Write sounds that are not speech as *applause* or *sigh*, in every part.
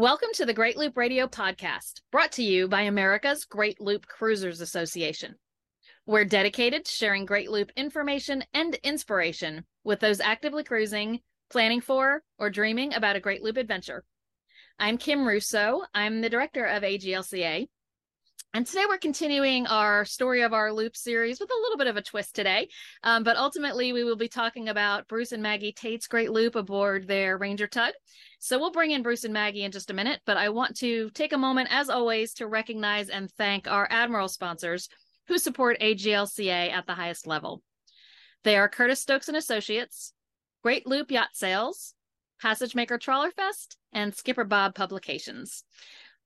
Welcome to the Great Loop Radio podcast, brought to you by America's Great Loop Cruisers Association. We're dedicated to sharing Great Loop information and inspiration with those actively cruising, planning for, or dreaming about a Great Loop adventure. I'm Kim Russo. I'm the director of AGLCA. And today we're continuing our story of our loop series with a little bit of a twist today. Um, but ultimately, we will be talking about Bruce and Maggie Tate's great loop aboard their Ranger tug. So we'll bring in Bruce and Maggie in just a minute, but I want to take a moment, as always, to recognize and thank our Admiral sponsors who support AGLCA at the highest level. They are Curtis Stokes and Associates, Great Loop Yacht Sales, Passage Maker Trawler Fest, and Skipper Bob Publications.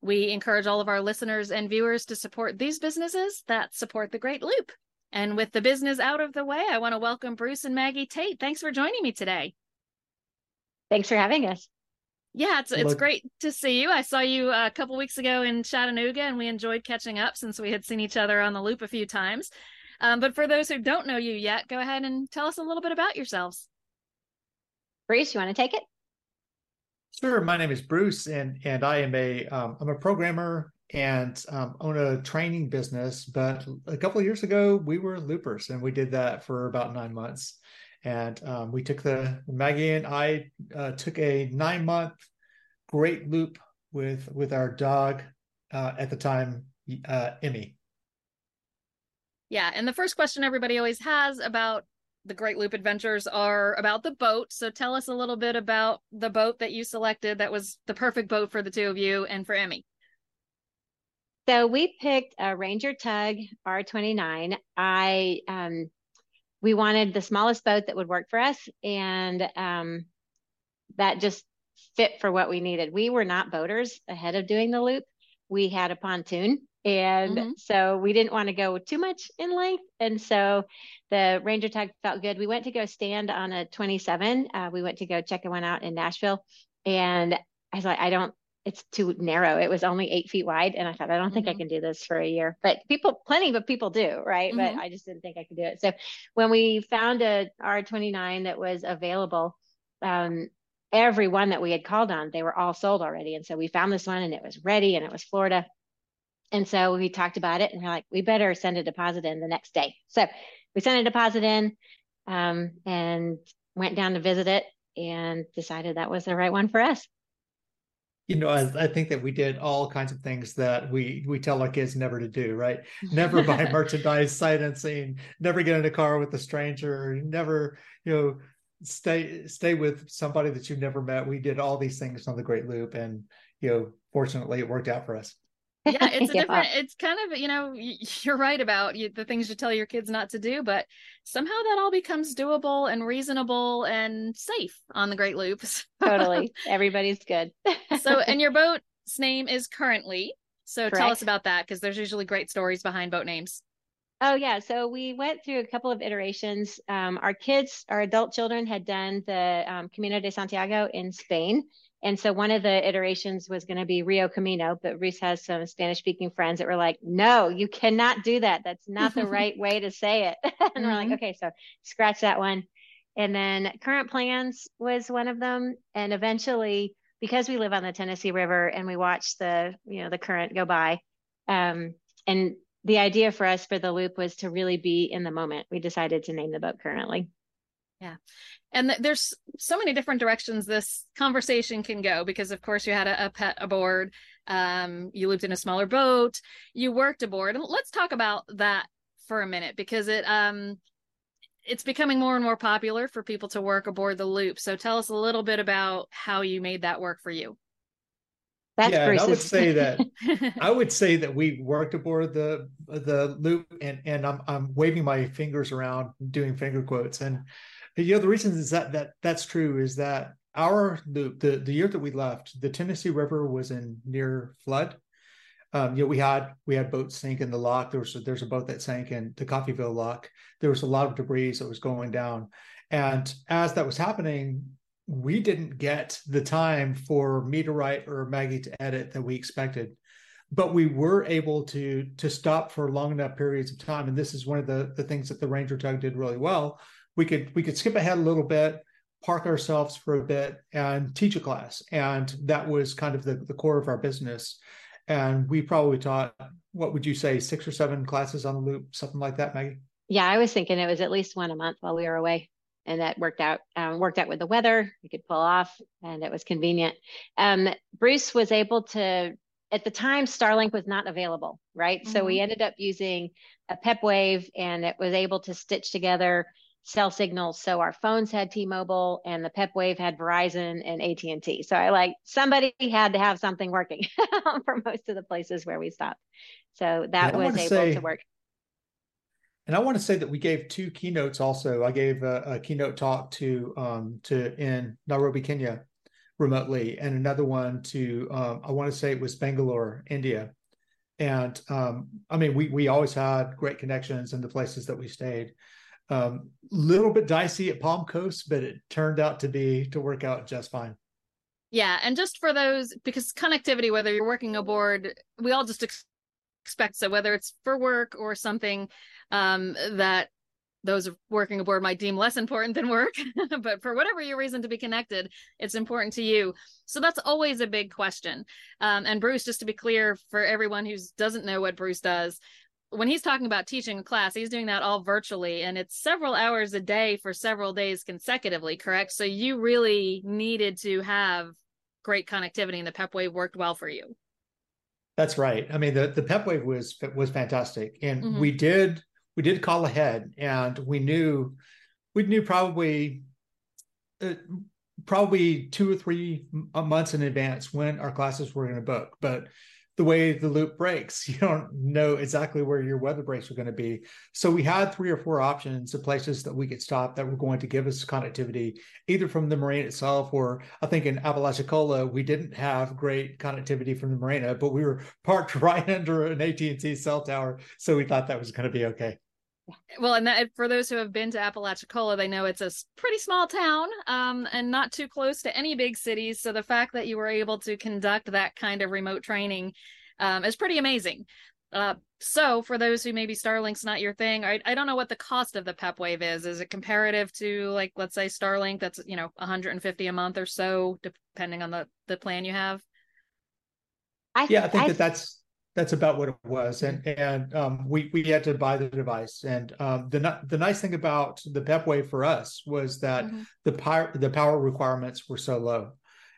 We encourage all of our listeners and viewers to support these businesses that support the Great Loop. And with the business out of the way, I want to welcome Bruce and Maggie Tate. Thanks for joining me today. Thanks for having us. Yeah, it's it's great to see you. I saw you a couple weeks ago in Chattanooga, and we enjoyed catching up since we had seen each other on the loop a few times. Um, but for those who don't know you yet, go ahead and tell us a little bit about yourselves. Bruce, you want to take it? Sure. My name is Bruce, and and I am a am um, a programmer and um, own a training business. But a couple of years ago, we were loopers, and we did that for about nine months. And um, we took the Maggie and I uh, took a nine month great loop with with our dog uh, at the time, uh, Emmy. Yeah, and the first question everybody always has about the Great Loop Adventures are about the boat. So tell us a little bit about the boat that you selected that was the perfect boat for the two of you and for Emmy. So we picked a Ranger Tug R29. I um, we wanted the smallest boat that would work for us, and um, that just fit for what we needed. We were not boaters ahead of doing the loop. We had a pontoon, and mm-hmm. so we didn't want to go too much in length. And so the Ranger Tug felt good. We went to go stand on a 27. Uh, we went to go check one out in Nashville. And I was like, I don't, it's too narrow. It was only eight feet wide. And I thought, I don't mm-hmm. think I mm-hmm. can do this for a year. But people, plenty of people do, right? Mm-hmm. But I just didn't think I could do it. So when we found a R29 that was available, um, every one that we had called on, they were all sold already. And so we found this one and it was ready and it was Florida. And so we talked about it and we're like, we better send a deposit in the next day. So we sent a deposit in um, and went down to visit it and decided that was the right one for us. You know I, I, think that we did all kinds of things that we we tell our kids never to do right? Never buy *laughs* merchandise sight unseen never get in a car with a stranger never you know stay stay with somebody that you've never met. We did all these things on the great loop and you know fortunately it worked out for us yeah *laughs* it's a different it's kind of you know *laughs* you're right about you, the things you tell your kids not to do but somehow that all becomes doable and reasonable and safe on the great loops. *laughs* Totally. Everybody's good. So and your boat's name is currently so Correct. tell us about that because there's usually great stories behind boat names. Oh yeah, so we went through a couple of iterations. Um, our kids, our adult children, had done the um, Camino de Santiago in Spain, and so one of the iterations was going to be Rio Camino, but Reese has some Spanish speaking friends that were like, no, you cannot do that. That's not the *laughs* right way to say it. *laughs* and mm-hmm. we're like, mm-hmm. okay, so scratch that one. And then current plans was one of them. And eventually, because we live on the Tennessee River and we watch the, you know, the current go by, um, and the idea for us for the loop was to really be in the moment. We decided to name the boat currently. Yeah. And th- there's so many different directions this conversation can go because, of course, you had a, a pet aboard, um, you lived in a smaller boat, you worked aboard. And let's talk about that for a minute because it, um, it's becoming more and more popular for people to work aboard the loop. So tell us a little bit about how you made that work for you. That's yeah, I would say that *laughs* I would say that we worked aboard the the loop, and and I'm I'm waving my fingers around, doing finger quotes, and you know the reason is that that that's true is that our the the, the year that we left the tennessee river was in near flood um, you know, we had we had boats sink in the lock. There was a, there's a boat that sank in the Coffeeville lock. There was a lot of debris that was going down, and as that was happening, we didn't get the time for me to write or Maggie to edit that we expected. But we were able to to stop for long enough periods of time, and this is one of the the things that the Ranger Tug did really well we could we could skip ahead a little bit park ourselves for a bit and teach a class. And that was kind of the, the core of our business. And we probably taught, what would you say, six or seven classes on the loop, something like that, Maggie? Yeah, I was thinking it was at least one a month while we were away. And that worked out, um, worked out with the weather. We could pull off and it was convenient. Um, Bruce was able to, at the time, Starlink was not available, right? Mm-hmm. So we mm-hmm. ended up using a PepWave and it was able to stitch together cell signals. So our phones had T-Mobile and the PepWave had Verizon and AT&T. So I like somebody had to have something working *laughs* for most of the places where we stopped. So that was able say, to work. And I want to say that we gave two keynotes also. I gave a, a keynote talk to um, to in Nairobi, Kenya, remotely, and another one to um, I want to say it was Bangalore, India. And um, I mean, we we always had great connections in the places that we stayed um, little bit dicey at Palm Coast, but it turned out to be to work out just fine. Yeah, and just for those because connectivity, whether you're working aboard, we all just ex- expect so. Whether it's for work or something um, that those working aboard might deem less important than work, *laughs* but for whatever your reason to be connected, it's important to you. So that's always a big question. Um, and Bruce, just to be clear for everyone who doesn't know what Bruce does, when he's talking about teaching a class, he's doing that all virtually and it's several hours a day for several days consecutively, correct? So you really needed to have great connectivity and the PepWave worked well for you. That's right. I mean, the, the PepWave was was fantastic. And mm-hmm. we did we did call ahead and we knew we knew probably uh, probably two or three months in advance when our classes were going to book. But the way the loop breaks. *laughs* You don't know exactly where your weather breaks are going to be. So we had three or four options of places that we could stop that were going to give us connectivity, either from the marina itself, or I think in Apalachicola we didn't have great connectivity from the marina, but we were parked *laughs* right under an AT&T cell tower, so we thought that was going to be okay. Well, and that, for those who have been to Apalachicola, they know it's a pretty small town um, and not too close to any big cities. So the fact that you were able to conduct that kind of remote training um, is pretty amazing. Uh, so for those who maybe Starlink's not your thing, I, I don't know what the cost of the PEP wave is. Is it comparative to like let's say Starlink that's you know 150 a month or so, depending on the the plan you have? I yeah, I think I, that that's that's about what it was and and um, we we had to buy the device and um, the the nice thing about the pepwave for us was that mm-hmm. the power the power requirements were so low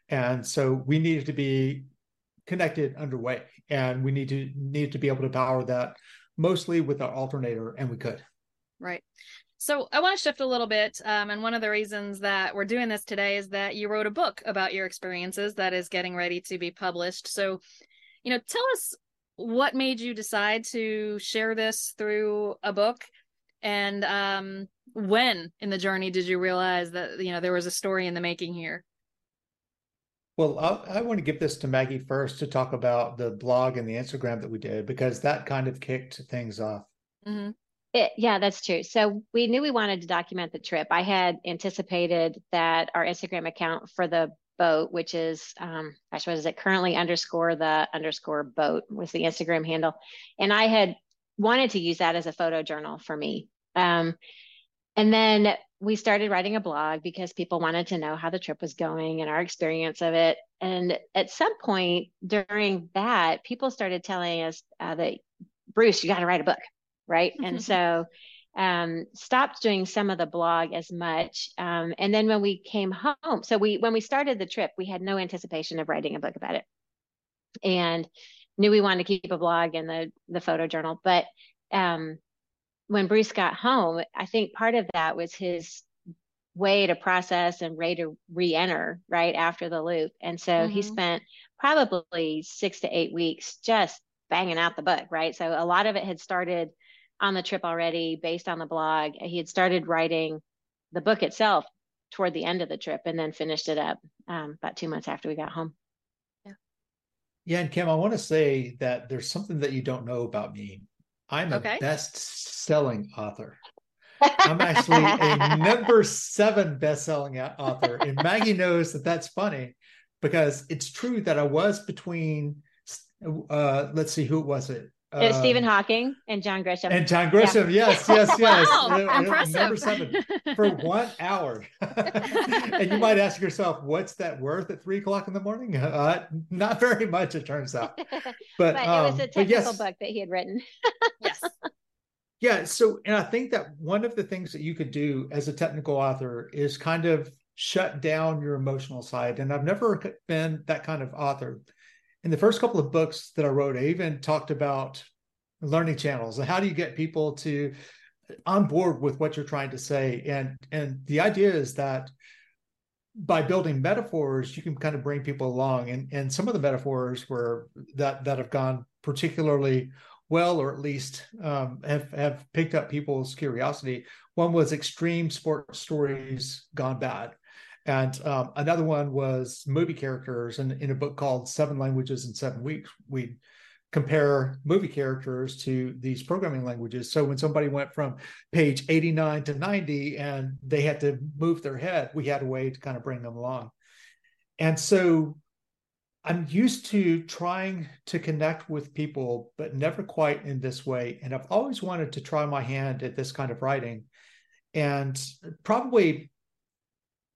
and so we needed to be connected underway and we need to need to be able to power that mostly with our alternator and we could right so I want to shift a little bit. Um, and one of the reasons that we're doing this today is that you wrote a book about your experiences that is getting ready to be published. So, you know, tell us what made you decide to share this through a book and um, when in the journey did you realize that you know there was a story in the making here well i i want to give this to maggie first to talk about the blog and the instagram that we did because that kind of kicked things off mm-hmm. It, yeah, that's true. So we knew we wanted to document the trip. I had anticipated that our Instagram account for the boat, which is, um, gosh, what is it? Currently underscore the underscore boat was the Instagram handle. And I had wanted to use that as a photo journal for me. Um, and then we started writing a blog because people wanted to know how the trip was going and our experience of it. And at some point during that, people started telling us uh, that, Bruce, you got to write a book. Right. and so um, stopped doing some of the blog as much. Um, and then when we came home, so we when we started the trip, we had no anticipation of writing a book about it, and knew we wanted to keep a blog and the the photo journal. But um, when Bruce got home, I think part of that was his way to process and way to re-enter right after the loop. And so mm-hmm. he spent probably six to eight weeks just banging out the book, right? So a lot of it had started on the trip already based on the blog. He had started writing the book itself toward the end of the trip and then finished it up um, about two months after we got home. Yeah. Yeah. And Kim, I want to say that there's something that you don't know about me. I'm okay. a best selling author. *laughs* I'm actually a number seven best selling author. And Maggie knows that that's funny because it's true that I was between, uh, let's see, who was it? It was Stephen um, Hawking and John Grisham. And John Grisham, yeah. yes, yes, *laughs* yes. wow, impressive. Number seven *laughs* for one hour. *laughs* and you might ask yourself, what's that worth at three o'clock in the morning? Uh, not very much, it turns out. But, but um, it was a technical yes. book that he had written. yes. Yeah. So, and I think that one of the things that you could do as a technical author is kind of shut down your emotional side. And I've never been that kind of author. In the first couple of books that I wrote, I even talked about learning channels and how do you get people to on board with what you're trying to say. And and the idea is that by building metaphors, you can kind of bring people along. And and some of the metaphors were that that have gone particularly well, or at least um, have have picked up people's curiosity. One was extreme sports stories gone bad, and um, another one was movie characters. And in a book called Seven Languages in Seven Weeks, we compare movie characters to these programming languages. So when somebody went from page 89 to 90 and they had to move their head, we had a way to kind of bring them along. And so I'm used to trying to connect with people, but never quite in this way. And I've always wanted to try my hand at this kind of writing. And probably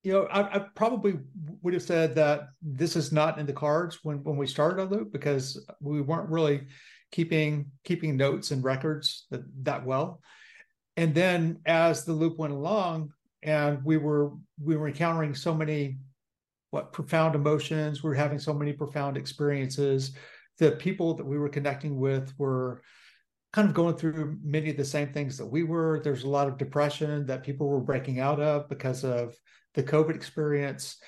you know, I, I, probably would have said that this is not in the cards when when we started a loop because we weren't really keeping keeping notes and records that, that well. And then as the loop went along, and we were we were encountering so many what profound emotions, we were having so many profound experiences. The people that we were connecting with were kind of going through many of the same things that we were. There's a lot of depression that people were breaking out of because of the COVID experience.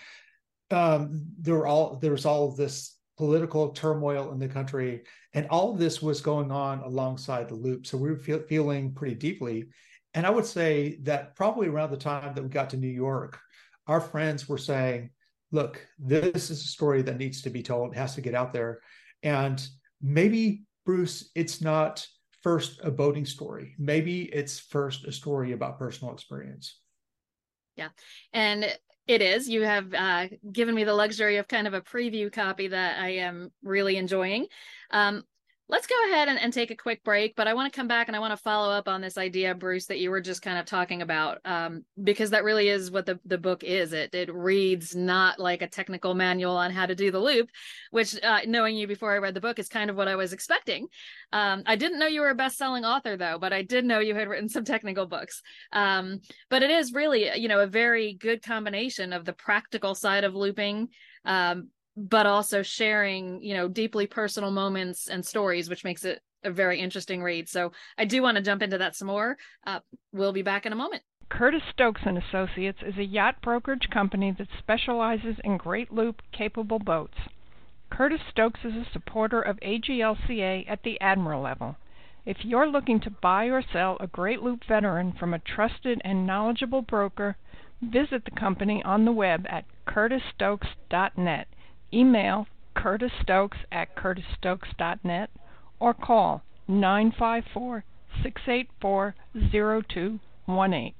Um, there were all there was all of this political turmoil in the country, and all of this was going on alongside the loop. So we were feel, feeling pretty deeply. And I would say that probably around the time that we got to New York, our friends were saying, "Look, this is a story that needs to be told. It has to get out there." And maybe Bruce, it's not first a boating story. Maybe it's first a story about personal experience. Yeah. And it is. You have uh, given me the luxury of kind of a preview copy that I am really enjoying. Um, let's go ahead and, and, take a quick break but i want to come back and i want to follow up on this idea bruce that you were just kind of talking about um, because that really is what the, the book is. It it reads not like a technical manual on how to do the loop which uh, knowing you before i read the book is kind of what i was expecting. Um, i didn't know you were a best-selling author though but i did know you had written some technical books. Um, but it is really you know a very good combination of the practical side of looping um, but also sharing, you know, deeply personal moments and stories, which makes it a very interesting read. So I do want to jump into that some more. Uh, we'll be back in a moment. Curtis Stokes and Associates is a yacht brokerage company that specializes in Great Loop capable boats. Curtis Stokes is a supporter of AGLCA at the admiral level. If you're looking to buy or sell a Great Loop veteran from a trusted and knowledgeable broker, visit the company on the web at curtisstokes.net email Curtis Stokes at curtisstokes.net or call 954 684 0218.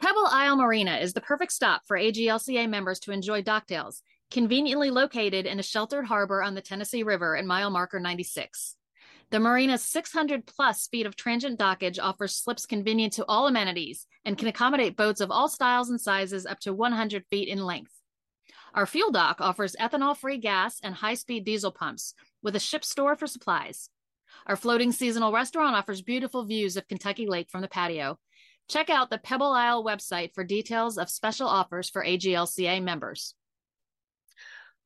Pebble Isle Marina is the perfect stop for AGLCA members to enjoy docktails, conveniently located in a sheltered harbor on the Tennessee River at mile marker 96. The marina's 600 plus feet of transient dockage offers slips convenient to all amenities and can accommodate boats of all styles and sizes up to 100 feet in length. Our fuel dock offers ethanol free gas and high speed diesel pumps with a ship store for supplies. Our floating seasonal restaurant offers beautiful views of Kentucky Lake from the patio. Check out the Pebble Isle website for details of special offers for AGLCA members.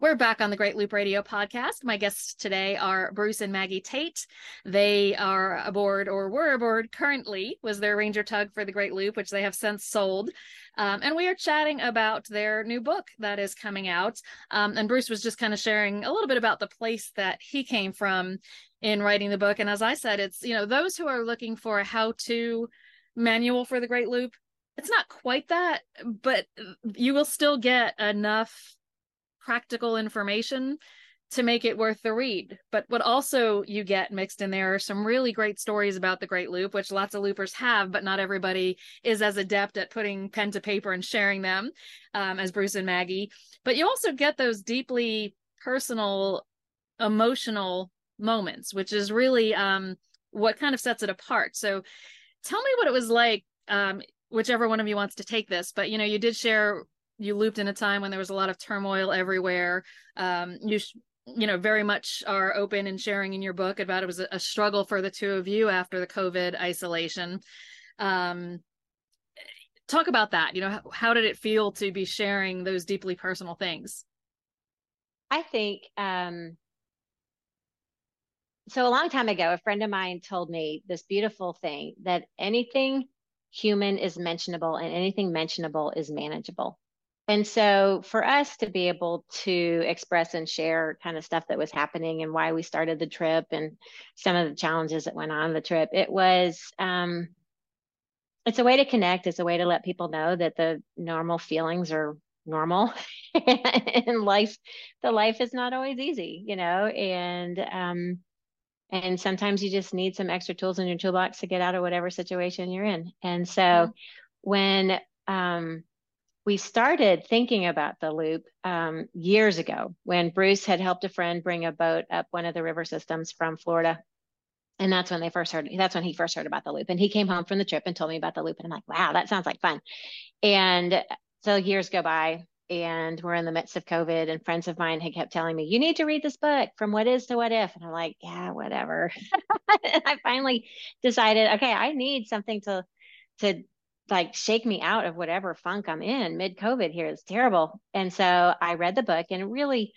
We're back on the Great Loop Radio podcast. My guests today are Bruce and Maggie Tate. They are aboard or were aboard currently, was their Ranger tug for the Great Loop, which they have since sold. Um, and we are chatting about their new book that is coming out. Um, and Bruce was just kind of sharing a little bit about the place that he came from in writing the book. And as I said, it's, you know, those who are looking for a how to manual for the Great Loop, it's not quite that, but you will still get enough practical information to make it worth the read. But what also you get mixed in there are some really great stories about the Great Loop, which lots of loopers have, but not everybody is as adept at putting pen to paper and sharing them um, as Bruce and Maggie. But you also get those deeply personal, emotional moments, which is really um, what kind of sets it apart. So tell me what it was like, um, whichever one of you wants to take this, but you know, you did share, you looped in a time when there was a lot of turmoil everywhere. Um, you, sh- you know, very much are open and sharing in your book about it was a, a struggle for the two of you after the COVID isolation. Um, talk about that. You know, how, how did it feel to be sharing those deeply personal things? I think um, so. A long time ago, a friend of mine told me this beautiful thing that anything human is mentionable and anything mentionable is manageable. And so, for us to be able to express and share kind of stuff that was happening and why we started the trip and some of the challenges that went on the trip, it was um, it's a way to connect. It's a way to let people know that the normal feelings are normal *laughs* and life the life is not always easy you know and um and sometimes you just need some extra tools in your toolbox to get out of whatever situation you're in and so mm-hmm. when um we started thinking about the loop um, years ago when Bruce had helped a friend bring a boat up one of the river systems from Florida. And that's when they first heard, that's when he first heard about the loop. And he came home from the trip and told me about the loop. And I'm like, wow, that sounds like fun. And so years go by and we're in the midst of COVID, and friends of mine had kept telling me, You need to read this book from what is to what if. And I'm like, Yeah, whatever. *laughs* And I finally decided, okay, I need something to to like shake me out of whatever funk I'm in mid COVID here. It's terrible. And so I read the book and really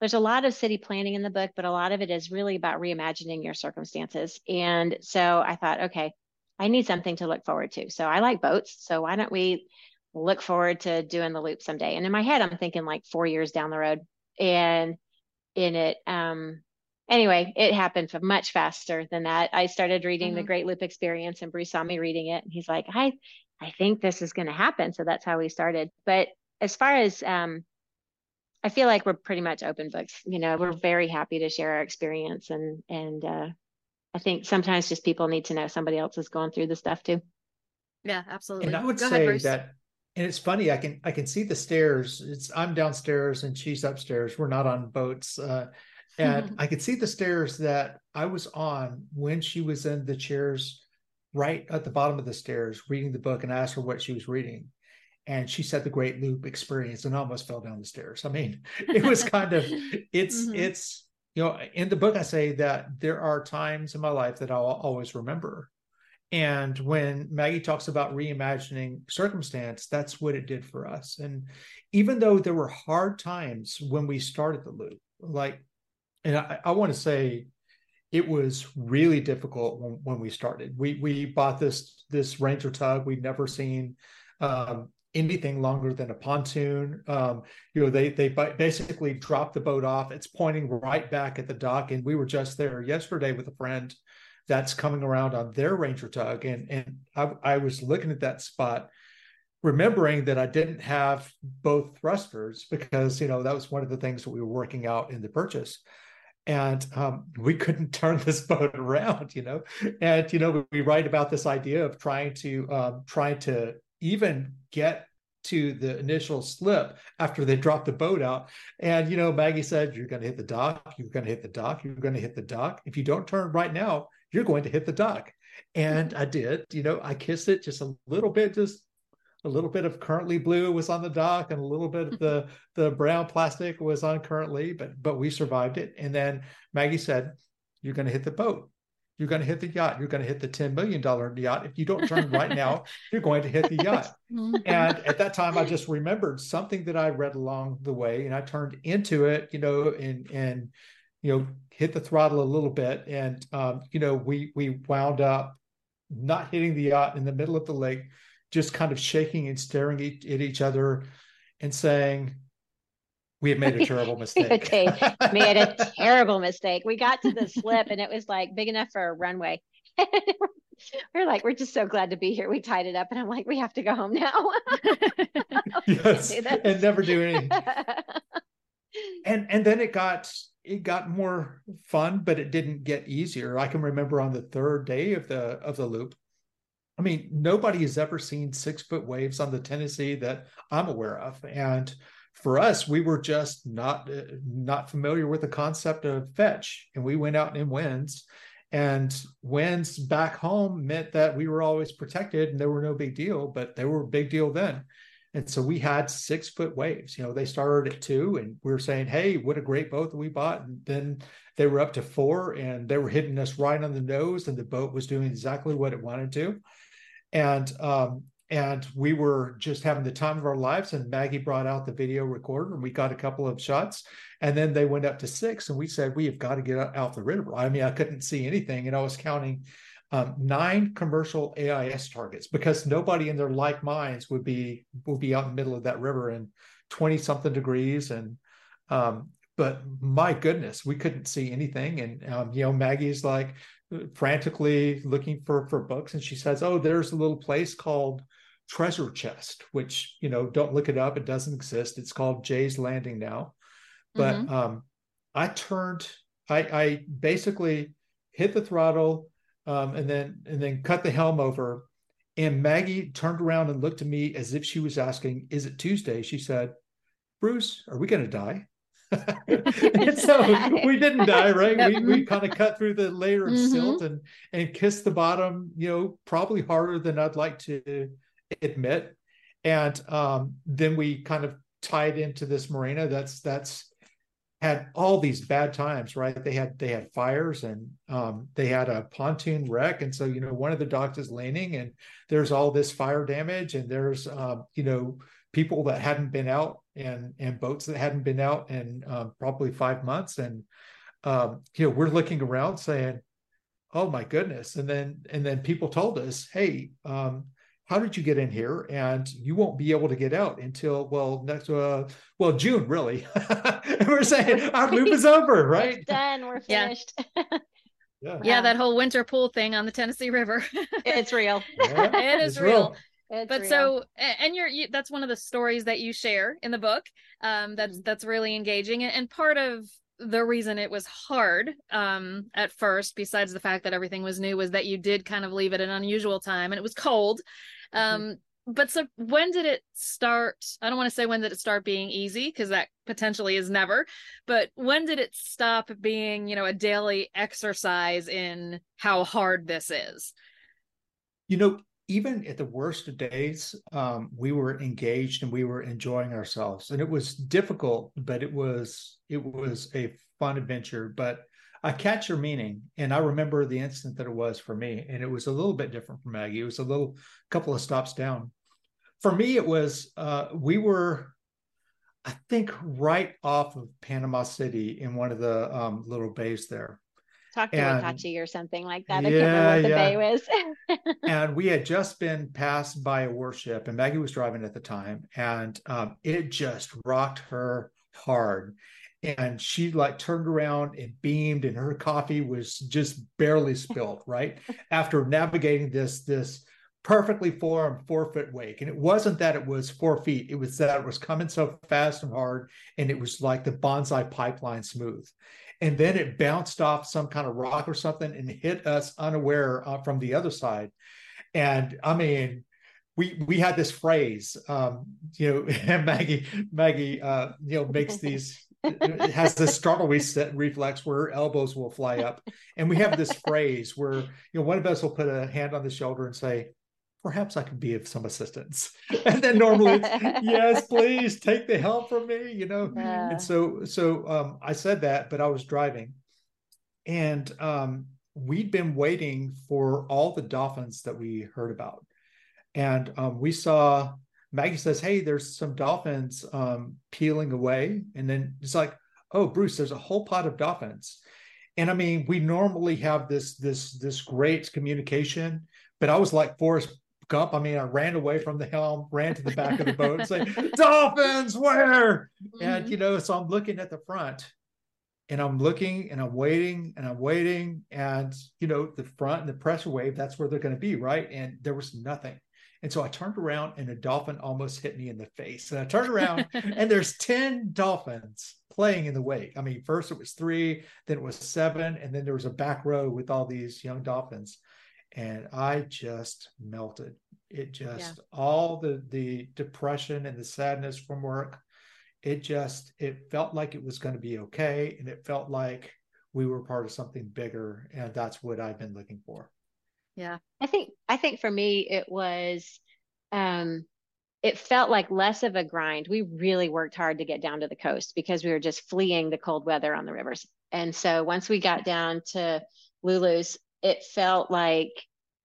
there's a lot of city planning in the book, but a lot of it is really about reimagining your circumstances. And so I thought, okay, I need something to look forward to. So I like boats. So why don't we look forward to doing the loop someday. And in my head, I'm thinking like four years down the road. And in it, um, anyway, it happened much faster than that. I started reading mm-hmm. the Great Loop Experience, and Bruce saw me reading it, and he's like, "I, I think this is going to happen." So that's how we started. But as far as um, I feel like we're pretty much open books. You know, we're very happy to share our experience, and and uh, I think sometimes just people need to know somebody else is going through the stuff too. Yeah, absolutely. And I would Go say ahead, that and it's funny i can i can see the stairs it's i'm downstairs and she's upstairs we're not on boats uh, and *laughs* i could see the stairs that i was on when she was in the chairs right at the bottom of the stairs reading the book and I asked her what she was reading and she said the great loop experience and almost fell down the stairs i mean *laughs* it was kind of it's mm-hmm. it's you know in the book i say that there are times in my life that i'll always remember and when Maggie talks about reimagining circumstance, that's what it did for us. And even though there were hard times when we started the loop, like, and I, I want to say it was really difficult when, when, we started. We we bought this this Ranger tug. We'd never seen um, anything longer than a pontoon. Um, you know, they they basically dropped the boat off. It's pointing right back at the dock, and we were just there yesterday with a friend that's coming around on their Ranger tug. And and I, I was looking at that spot, remembering that I didn't have both thrusters because you know that was one of the things that we were working out in the purchase. And um, we couldn't *laughs* turn this boat around, you know. And you know, we write about this idea of trying to um, trying to even get to the initial slip after they dropped the boat out. And, you know, Maggie said, You're going to hit the dock. You're going to hit the dock. You're going to hit the dock. If you don't turn right now, you're going to hit the dock. And I did, you know, I kissed it just a little bit, just a little bit of currently blue was on the dock and a little bit of the the brown plastic was on currently, but but we survived it. And then Maggie said, You're gonna hit the boat. You're going to hit the yacht. You're going to hit the $10 million yacht. If you don't turn right now, *laughs* you're going to hit the yacht. and at that time, I just remembered something that I read along the way and I turned into it, you know, and, and, you know, hit the throttle a little bit, and um, you know, we we wound up not hitting the yacht in the middle of the lake, just kind of shaking and staring at each other, and saying, "We have made a *laughs* terrible mistake." okay, made a *laughs* terrible mistake. We got to the slip, and it was like big enough for a runway. *laughs* we're like, we're just so glad to be here. We tied it up, and I'm like, we have to go home now. yes, and never do anything. and and then it got it got more fun, but it didn't get easier. I can remember on the third day of the of the loop. I mean, nobody has ever seen six foot waves on the Tennessee that I'm aware of. And for us, we were just not uh, not familiar with the concept of fetch, and we went out in winds. And winds back home meant that we were always protected, and there were no big deal, but they were a big deal then. And so we had six foot waves. You know, they started at two, and we were saying, "Hey, what a great boat that we bought!" And then they were up to four, and they were hitting us right on the nose, and the boat was doing exactly what it wanted to. And um, and we were just having the time of our lives. And Maggie brought out the video recorder, and we got a couple of shots. And then they went up to six, and we said, "We have got to get out the river." I mean, I couldn't see anything, and I was counting um, nine commercial AIS targets because nobody in their like minds would be would be out in the middle of that river in 20 something degrees and um, but my goodness we couldn't see anything and um, you know Maggie's like frantically looking for for books and she says oh there's a little place called treasure chest which you know don't look it up it doesn't exist it's called Jay's Landing now but mm-hmm. um I turned I I basically hit the throttle um, and then and then cut the helm over. And Maggie turned around and looked at me as if she was asking, "Is it Tuesday?" She said, "Bruce, are we going to die?" And so we didn't *laughs* die, right? We we kind of cut through the layer of mm-hmm. silt and and kissed the bottom, you know, probably harder than I'd like to admit. And um, then we kind of tied into this marina that's that's had all these bad times, right? They had they had fires and um, they had a pontoon wreck, and so you know one of the docks is leaning, and there's all this fire damage, and there's um, you know people that hadn't been out and and boats that hadn't been out in um, probably five months, and um, you know we're looking around saying, "Oh my goodness!" And then and then people told us, "Hey, um, how did you get in here? And you won't be able to get out until well next uh well june really. *laughs* And we're saying our loop is *laughs* over right? It's done. We're finished. *laughs* Yeah. yeah. yeah. that whole winter pool thing on the tennessee river. It's real. Yeah, it is real, real. It's but real. so and you're you, that's one of the stories that you share in the book um that's mm-hmm. that's really engaging and, and part of the reason it was hard um at first besides the fact that everything was new was that you did kind of leave at an unusual time and it was cold Mm-hmm. Um, but so when did it start? I don't want to say when did it start being easy because that potentially is never, but when did it stop being, you know, a daily exercise in how hard this is? You know, even at the worst of days, um, we were engaged and we were enjoying ourselves, and it was difficult, but it was it was a fun adventure. But I catch your meaning, and I remember the instant that it was for me, and it was a little bit different for Maggie. It was a little couple of stops down. For me, it was uh, we were, I think, right off of Panama City in one of the um, little bays there. Talk to and, Wakachi or something like that. I can't remember what the yeah. bay was. and we had *laughs* just been passed by a warship, and Maggie was driving at the time, and um, it just rocked her hard and she like turned around and beamed and her coffee was just barely spilled right *laughs* after navigating this this perfectly formed four foot wake and it wasn't that it was four feet it was that it was coming so fast and hard and it was like the Banzai Pipeline smooth and then it bounced off some kind of rock or something and hit us unaware uh, from the other side and i mean we we had this phrase um you know *laughs* maggie maggie uh you know makes these has this startle reflex where her elbows will fly up. And we have this phrase where, you know, one of us will put a hand on the shoulder and say, perhaps I could be of some assistance. *laughs* And then normally yes, please take the helm from me, you know? Yeah. And so, so um, I said that, but I was driving and um, we'd been waiting for all the dolphins that we heard about. And um, we saw Maggie says, "Hey, there's some dolphins um, peeling away," and then it's like, "Oh, Bruce, there's a whole pot of dolphins." And I mean, we normally have this this this great communication, but I was like Forrest Gump. I mean, I ran away from the helm, ran to the back of the boat, and say, "Dolphins, where?" Mm-hmm. And you know, so I'm looking at the front, and I'm looking and I'm waiting and I'm waiting, and you know, the front and the pressure wave, that's where they're going to be, right? And there was nothing. And so I turned around and a dolphin almost hit me in the face. And I turned around *laughs* and there's 10 dolphins playing in the wake. I mean, first it was three, then it was seven, and then there was a back row with all these young dolphins. And I just melted. It just yeah. all the the depression and the sadness from work it just it felt like it was going to be okay and it felt like we were part of something bigger and that's what i've been looking for yeah i think i think for me it was um it felt like less of a grind we really worked hard to get down to the coast because we were just fleeing the cold weather on the rivers and so once we got down to lulu's it felt like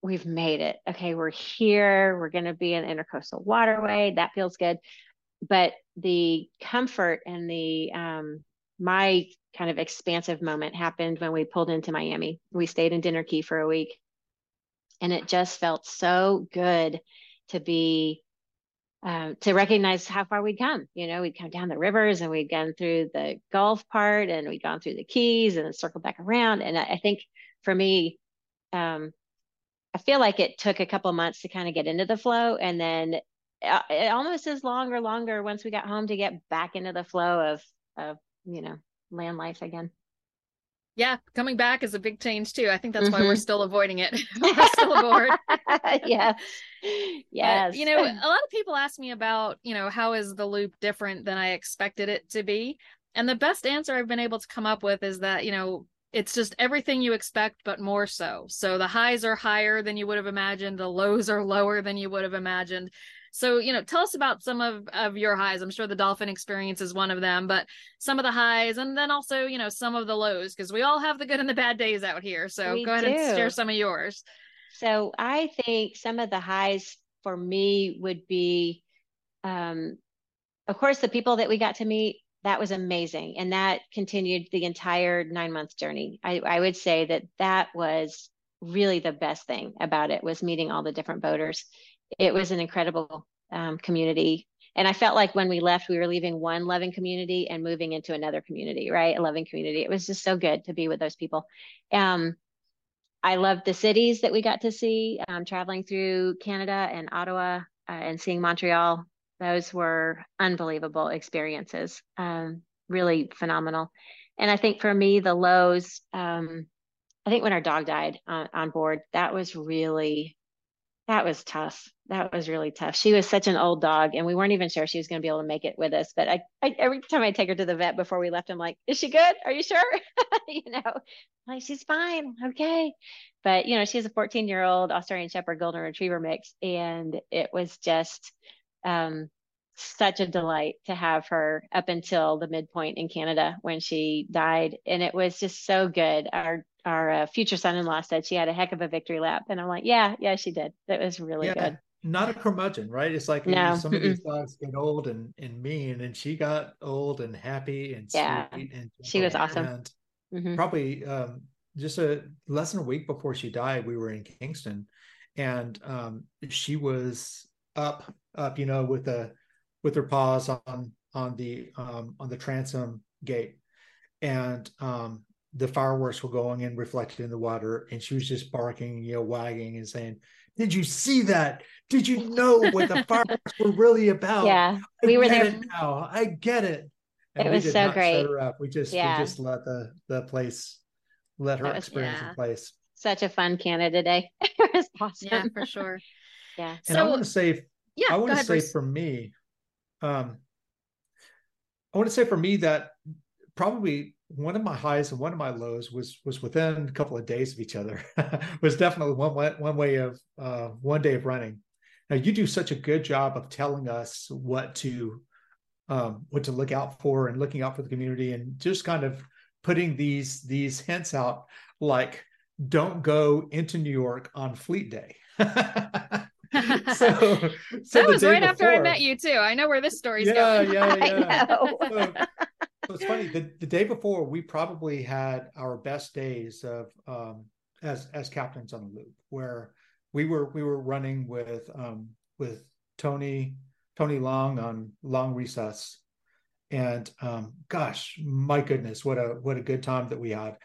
we've made it okay we're here we're going to be an intercoastal waterway that feels good but the comfort and the um, my kind of expansive moment happened when we pulled into Miami. We stayed in Dinner Key for a week, and it just felt so good to be uh, to recognize how far we'd come. You know, we'd come down the rivers and we'd gone through the Gulf part, and we'd gone through the Keys, and circled back around. And I, I think for me, um, I feel like it took a couple months to kind of get into the flow, and then uh, it almost is longer, longer once we got home to get back into the flow of of you know land life again. Yeah coming back is a big change too. I think that's mm-hmm. why we're mm-hmm. still avoiding it. *laughs* *laughs* We're still aboard. *laughs* Yes yes. but, you know a lot of people ask me about you know how is the loop different than i expected it to be? And the best answer i've been able to come up with is that you know it's just everything you expect but more so so the highs are higher than you would have imagined the lows are lower than you would have imagined so, you know, tell us about some of, of your highs. I'm sure the dolphin experience is one of them, but some of the highs and then also, you know, some of the lows, because we all have the good and the bad days out here. So we go ahead do. and share some of yours. So I think some of the highs for me would be, um, of course, the people that we got to meet, that was amazing. And that continued the entire nine month journey. I, I would say that that was really the best thing about it was meeting all the different boaters it was an incredible um, community. And I felt like when we left, we were leaving one loving community and moving into another community, right? A loving community. It was just so good to be with those people. Um, I loved the cities that we got to see, um, traveling through Canada and Ottawa uh, and seeing Montreal. Those were unbelievable experiences, um, really phenomenal. And I think for me, the lows, um, I think when our dog died on, on board, that was really that was tough. That was really tough. She was such an old dog, and we weren't even sure she was going to be able to make it with us. But I, I, every time I take her to the vet before we left, I'm like, "Is she good? Are you sure?" *laughs* you know, like she's fine, okay. But you know, she's a 14 year old Australian Shepherd Golden Retriever mix, and it was just um, such a delight to have her up until the midpoint in Canada when she died, and it was just so good. Our our uh, future son-in-law said she had a heck of a victory lap. And i'm like yeah yeah she did. That was really yeah, good. not a curmudgeon right? It's like no. some of these dogs get old and, and mean and she got old and happy and yeah and she was awesome. and mm-hmm. probably um, just a less than a week before she died we were in kingston. And um, she was up up you know with a with her paws on on the um, on the transom gate. And um, the fireworks were going and reflected in the water and she was just barking you know wagging and saying did you see that? Did you know what the *laughs* fireworks were really about? Yeah I we were there now. I get it. And it was so great. we just yeah. we just let the the place let her was, experience yeah. in place. Such a fun canada day. *laughs* It was awesome yeah for sure. Yeah. And so, i want to say yeah i want to say Bruce. for me um i want to say for me that probably one of my highs and one of my lows was was within a couple of days of each other. *laughs* was definitely one way, one way of uh, one day of running. Now you do such a good job of telling us what to um, what to look out for and looking out for the community and just kind of putting these these hints out like don't go into New York on Fleet Day. *laughs* *laughs* so, so that was right before, after I met you too. I know where this story's yeah, going. Yeah, *laughs* yeah, yeah. So it's funny. The, the day before, we probably had our best days of um, as as captains on the loop, where we were we were running with um, with Tony Tony Long on long recess, and um, gosh, my goodness, what a what a good time that we had.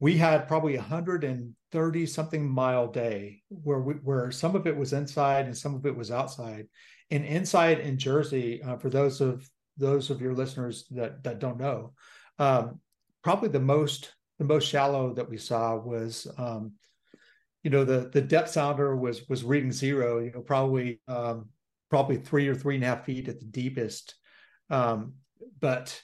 We had probably a hundred and thirty something mile day where we, where some of it was inside and some of it was outside. And inside in Jersey, uh, for those of those of your listeners that that don't know, um, probably the most the most shallow that we saw was, um, you know, the the depth sounder was was reading zero. You know, probably um, probably three or three and a half feet at the deepest. Um, but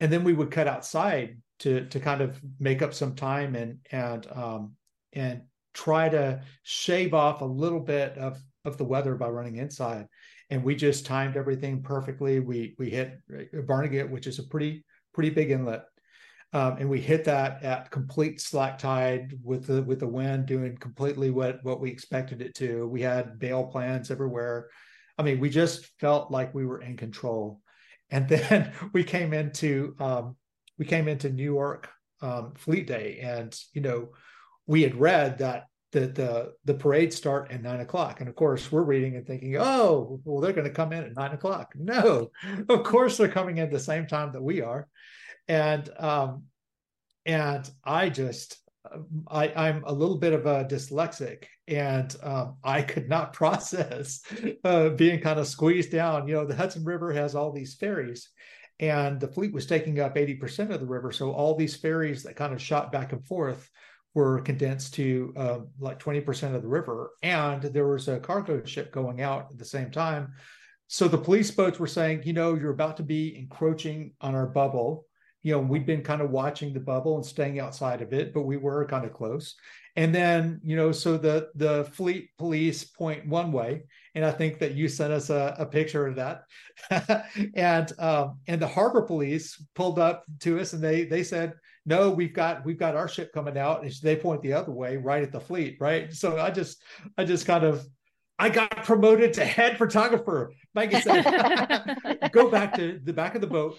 and then we would cut outside to to kind of make up some time and and um, and try to shave off a little bit of of the weather by running inside. And we just timed everything perfectly. We we hit Barnegat, which is a pretty pretty big inlet, um, and we hit that at complete slack tide with the with the wind doing completely what what we expected it to. We had bail plans everywhere. I mean, we just felt like we were in control. And *laughs* then we came into um, we came into New York um, Fleet Day, and you know, we had read that the the the parade start at nine o'clock, and of course we're reading and thinking, oh, well they're going to come in at nine o'clock. No, *laughs* of course they're coming in the same time that we are, and um, and I just I, I'm a little bit of a dyslexic, and um, I could not *laughs* process uh, being kind of squeezed down. You know, the Hudson River has all these ferries, and the fleet was taking up 80% of the river. So all these ferries that kind of shot back and forth were condensed to uh, like 20% of the river. And there was a cargo ship going out at the same time. So the police boats were saying, you know, you're about to be encroaching on our bubble. You know, we'd been kind of watching the bubble and staying outside of it, but we were kind of close. And then, you know, so the the fleet police point one way, and I think that you sent us a, a picture of that. *laughs* and um, and the harbor police pulled up to us, and they they said, "No, we've got we've got our ship coming out." And they point the other way, right at the fleet, right. So I just I just kind of I got promoted to head photographer. Maggie said, *laughs* "Go back to the back of the boat,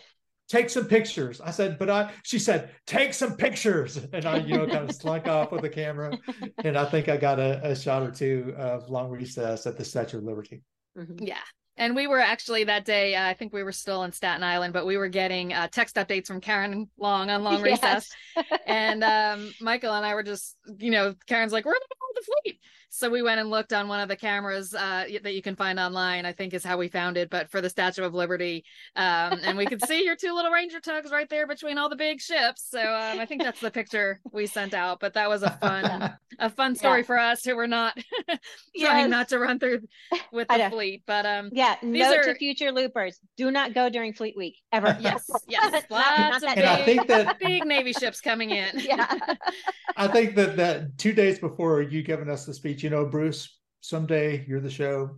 take some pictures. I said, but I, she said, take some pictures. And I, you know, kind of slunk off with the camera. And I think I got a, a, shot or two of long recess at the Statue of Liberty. Mm-hmm. Yeah. And we were actually that day, uh, I think we were still in Staten Island, but we were getting uh, text updates from Karen Long on long yes. recess. *laughs* and um, Michael and I were just, you know, Karen's like, we're in the fleet. So we went and looked on one of the cameras uh, that you can find online. I think is how we found it, but for the Statue of Liberty, um, and we could see your two little Ranger tugs right there between all the big ships. So um, I think that's the picture we sent out. But that was a fun, *laughs* a fun story yeah. for us who were not *laughs* trying yes. not to run through *laughs* with the fleet. But um, yeah, note are... to future loopers: do not go during Fleet Week ever. Yes, yes, lots of big, I think that big Navy ships coming in. yeah, I think that that two days before you giving us the speech you know, Bruce, someday you're the show.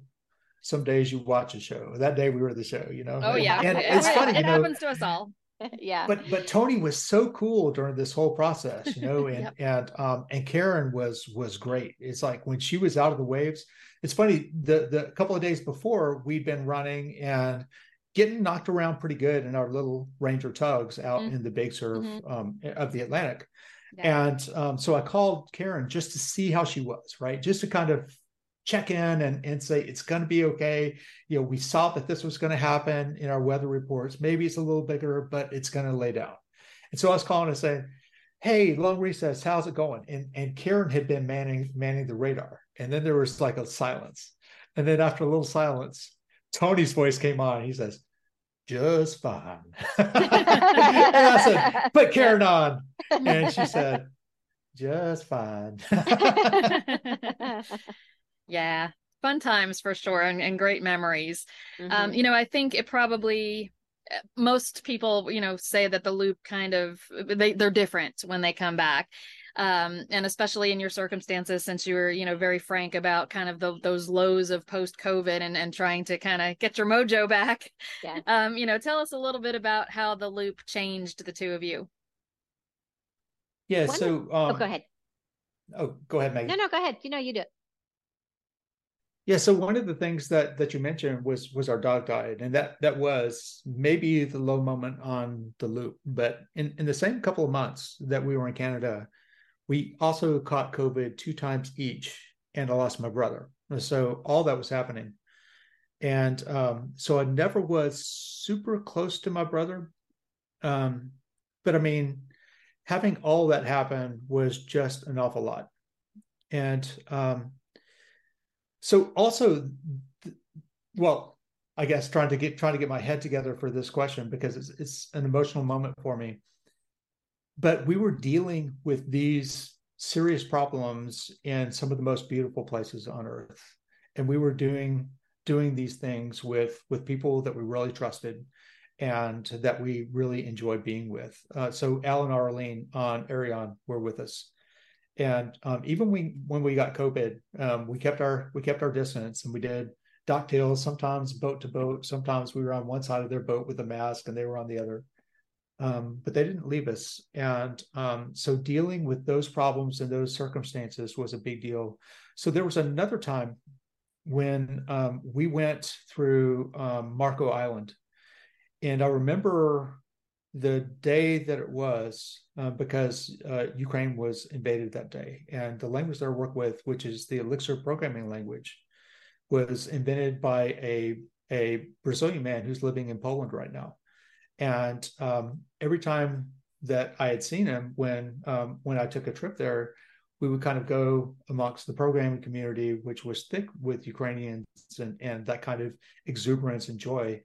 Some days you watch a show. That day we were the show, you know. Oh yeah, and it's it, funny. It, it happens to us all. *laughs* yeah. But but Tony was so cool during this whole process, you know, *laughs* and yep. and um and Karen was was great. It's like when she was out of the waves. It's funny. The the couple of days before we'd been running and getting knocked around pretty good in our little Ranger tugs out mm-hmm. in the big surf mm-hmm. um, of the Atlantic. Yeah. And um, so I called Karen just to see how she was, right? Just to kind of check in and, and say it's going to be okay. You know, we saw that this was going to happen in our weather reports. Maybe it's a little bigger, but it's going to lay down. And so I was calling to say, "Hey, long recess, how's it going?" And and Karen had been manning manning the radar, and then there was like a silence, and then after a little silence, Tony's voice came on. He says, just fine. *laughs* and I said, *laughs* put Karen on. And she *laughs* said, just fine. yeah. Fun times for sure and, and great memories. Um, mm-hmm. Um, you know, I think it probably most people, you know, say that the loop kind of they, they're different when they come back um, and especially in your circumstances since you were you know very frank about kind of the, those lows of post covid and, and trying to kind of get your mojo back yeah. *laughs* um, you know tell us a little bit about how the loop changed the two of you yeah so um, oh, go ahead oh go ahead Megan. no no go ahead you know you do yeah, so one of the things that that you mentioned was was our dog died, and that that was maybe the low moment on the loop. But in in the same couple of months that we were in Canada, we also caught COVID two times each, and I lost my brother. So all that was happening. And um, so I never was super close to my brother. Um, but I mean, having all that happen was just an awful lot. And um, so also, well, I guess trying to get trying to get my head together for this question because it's it's an emotional moment for me but we were dealing with these serious problems in some of the most beautiful places on earth and we were doing doing these things with with people that we really trusted and that we really enjoy being with. Uh, so Alan Arlene on Arion were with us, and um, even we when we got COVID, um, we kept our we kept our distance and we did docktails sometimes boat to boat. Sometimes we were on one side of their boat with a mask and they were on the other. Um, but they didn't leave us, and um, so dealing with those problems and those circumstances was a big deal. So there was another time when um, we went through um, Marco Island and I remember the day that it was uh, because uh, Ukraine was invaded that day, and the language that I work with, which is the Elixir programming language, was invented by a a Brazilian man who's living in Poland right now. And um, every time that I had seen him, when um, when I took a trip there, we would kind of go amongst the programming community, which was thick with Ukrainians and, and that kind of exuberance and joy.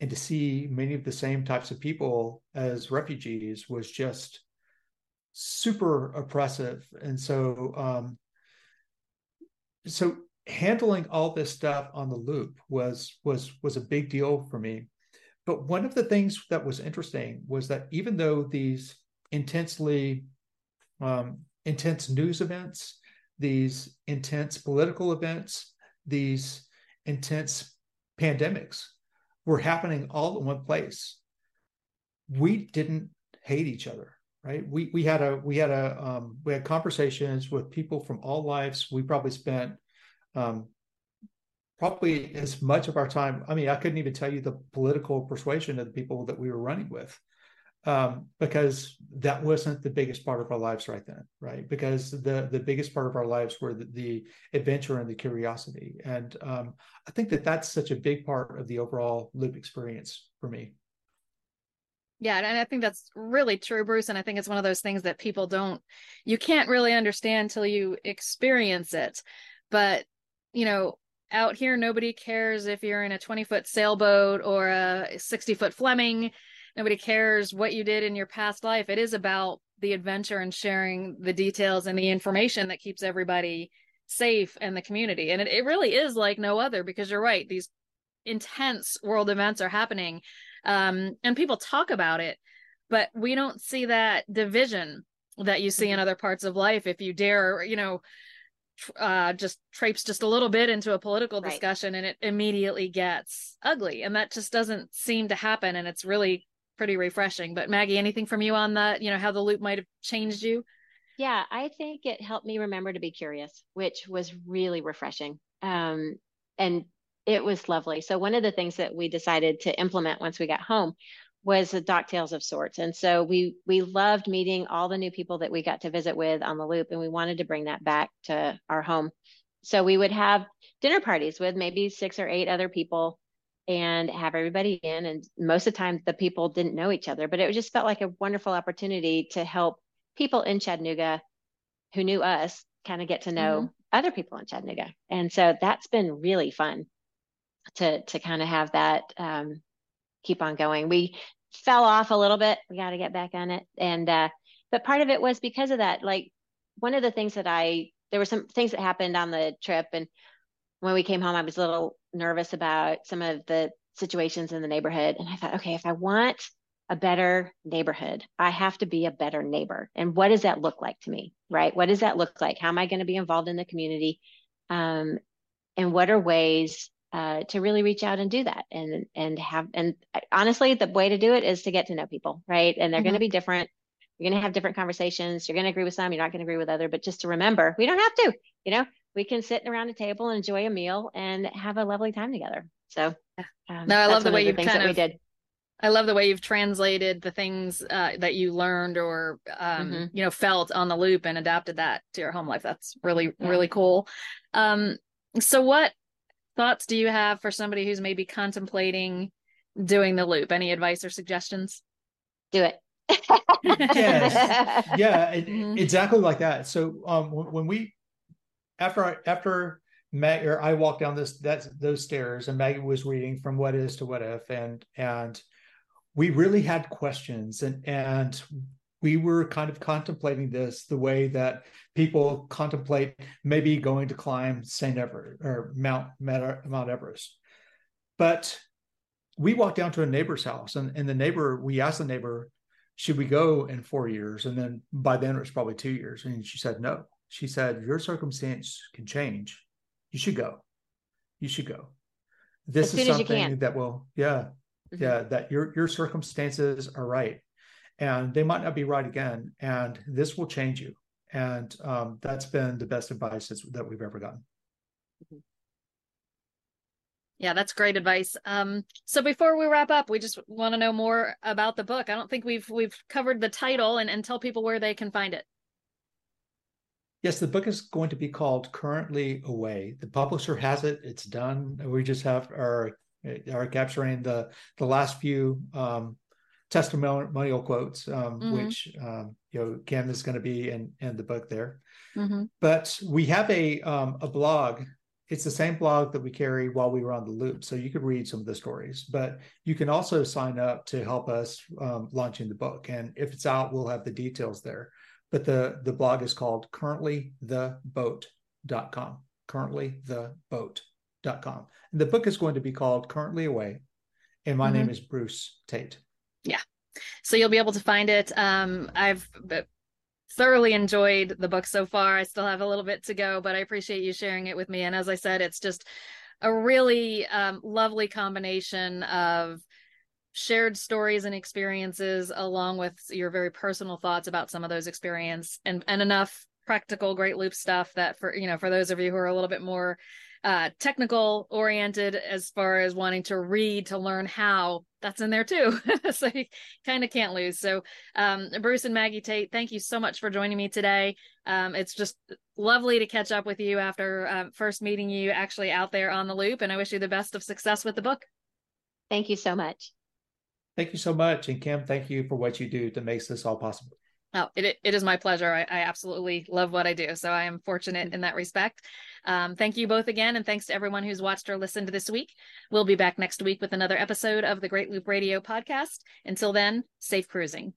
And to see many of the same types of people as refugees was just super oppressive. And so um so handling all this stuff on the loop was was was a big deal for me but one of the things that was interesting was that even though these intensely um, intense news events these intense political events these intense pandemics were happening all in one place. We didn't hate each other, right? We we had a we had a um, we had conversations with people from all lives. We probably spent um, probably as much of our time. I mean, I couldn't even tell you the political persuasion of the people that we were running with um, because that wasn't the biggest part of our lives right then, right? Because the the biggest part of our lives were the, the adventure and the curiosity, and um, I think that that's such a big part of the overall loop experience for me. Yeah, and I think that's really true, Bruce. And I think it's one of those things that people don't, you can't really understand until you experience it. But you know, out here, nobody cares if you're in a 20 foot sailboat or a 60 foot Fleming. Nobody cares what you did in your past life. It is about the adventure and sharing the details and the information that keeps everybody safe and the community. And it, it really is like no other because you're right these intense world events are happening um, and people talk about it but we don't see that division that you see in mm-hmm. other parts of life if you dare you know uh, just traipse just a little bit into a political discussion right. and it immediately gets ugly and that just doesn't seem to happen and it's really pretty refreshing. But Maggie, anything from you on that? You know, how the loop might have changed you? Yeah, I think it helped me remember to be curious, which was really refreshing. Um, and it was lovely. So one of the things that we decided to implement once we got home was a docktails of sorts. And so we we loved meeting all the new people that we got to visit with on the loop, and we wanted to bring that back to our home. So we would have dinner parties with maybe six or eight other people and have everybody in. And most of the time, the people didn't know each other, but it just felt like a wonderful opportunity to help people in Chattanooga who knew us kind of get to know mm-hmm. other people in Chattanooga. And so that's been really fun to to kind of have that um, keep on going. We fell off a little bit. We got to get back on it. And uh, but part of it was because of that. Like one of the things that I there were some things that happened on the trip and when we came home, I was a little nervous about some of the situations in the neighborhood. And I thought, okay, if I want a better neighborhood, I have to be a better neighbor. And what does that look like to me? Right? What does that look like? How am I going to be involved in the community? Um, and what are ways uh, to really reach out and do that and and have and honestly the way to do it is to get to know people right and they're mm-hmm. going to be different you're going to have different conversations you're going to agree with some you're not going to agree with other but just to remember we don't have to you know we can sit around a table and enjoy a meal and have a lovely time together. So, um, no, I love the way you've kind of, did. I love the way you've translated the things uh, that you learned or, um, mm-hmm. you know, felt on the loop and adapted that to your home life. That's really, yeah. really cool. Um, so what thoughts do you have for somebody who's maybe contemplating doing the loop? Any advice or suggestions? Do it. yes. *laughs* Yeah, mm-hmm. exactly like that. So um, when we after I, after Mag, or I walked down this that those stairs, and Maggie was reading from What Is to What If, and and we really had questions, and and we were kind of contemplating this the way that people contemplate maybe going to climb St. Everest or Mount Mount Everest, but we walked down to a neighbor's house and, and the neighbor, we asked the neighbor, should we go in four years? And then by then it was probably two years. And she said, no. She said, your circumstance can change. You should go. You should go. This is something that will, yeah, mm-hmm. yeah, that your your circumstances are right. And they might not be right again. And this will change you. And um, that's been the best advice that we've ever gotten. Mm-hmm. Yeah, that's great advice. Um, so before we wrap up, we just want to know more about the book. I don't think we've we've covered the title and, and tell people where they can find it. Yes, the book is going to be called Currently Away. The publisher has it; it's done. We just have our are capturing the the last few um, testimonial quotes, um, mm-hmm. which um, you know Kim is going to be in in the book there. Mm-hmm. But we have a um, a blog it's the same blog that we carry while we were on the loop. So you could read some of the stories, but you can also sign up to help us um, launching the book. And if it's out, we'll have the details there. But the, the blog is called currentlytheboat.com. Currentlytheboat.com. And the book is going to be called Currently Away. And my mm-hmm. name is Bruce Tate. Yeah. So you'll be able to find it. Um, I've thoroughly enjoyed the book so far. I still have a little bit to go, but I appreciate you sharing it with me. And as I said, it's just a really um, lovely combination of shared stories and experiences along with your very personal thoughts about some of those experience and and enough practical great loop stuff that for you know for those of you who are a little bit more uh, technical oriented as far as wanting to read to learn how that's in there too. *laughs* So you kind of can't lose. So um, bruce and maggie tate thank you so much for joining me today. Um, it's just lovely to catch up with you after uh, first meeting you actually out there on the loop and i wish you the best of success with the book. Thank you so much. Thank you so much. And kim thank you for what you do to make this all possible. Oh, it, it is my pleasure. I, I, absolutely love what I do. So I am fortunate in that respect. Um, thank you both again. And thanks to everyone who's watched or listened this week. We'll be back next week with another episode of the Great Loop Radio podcast. Until then, safe cruising.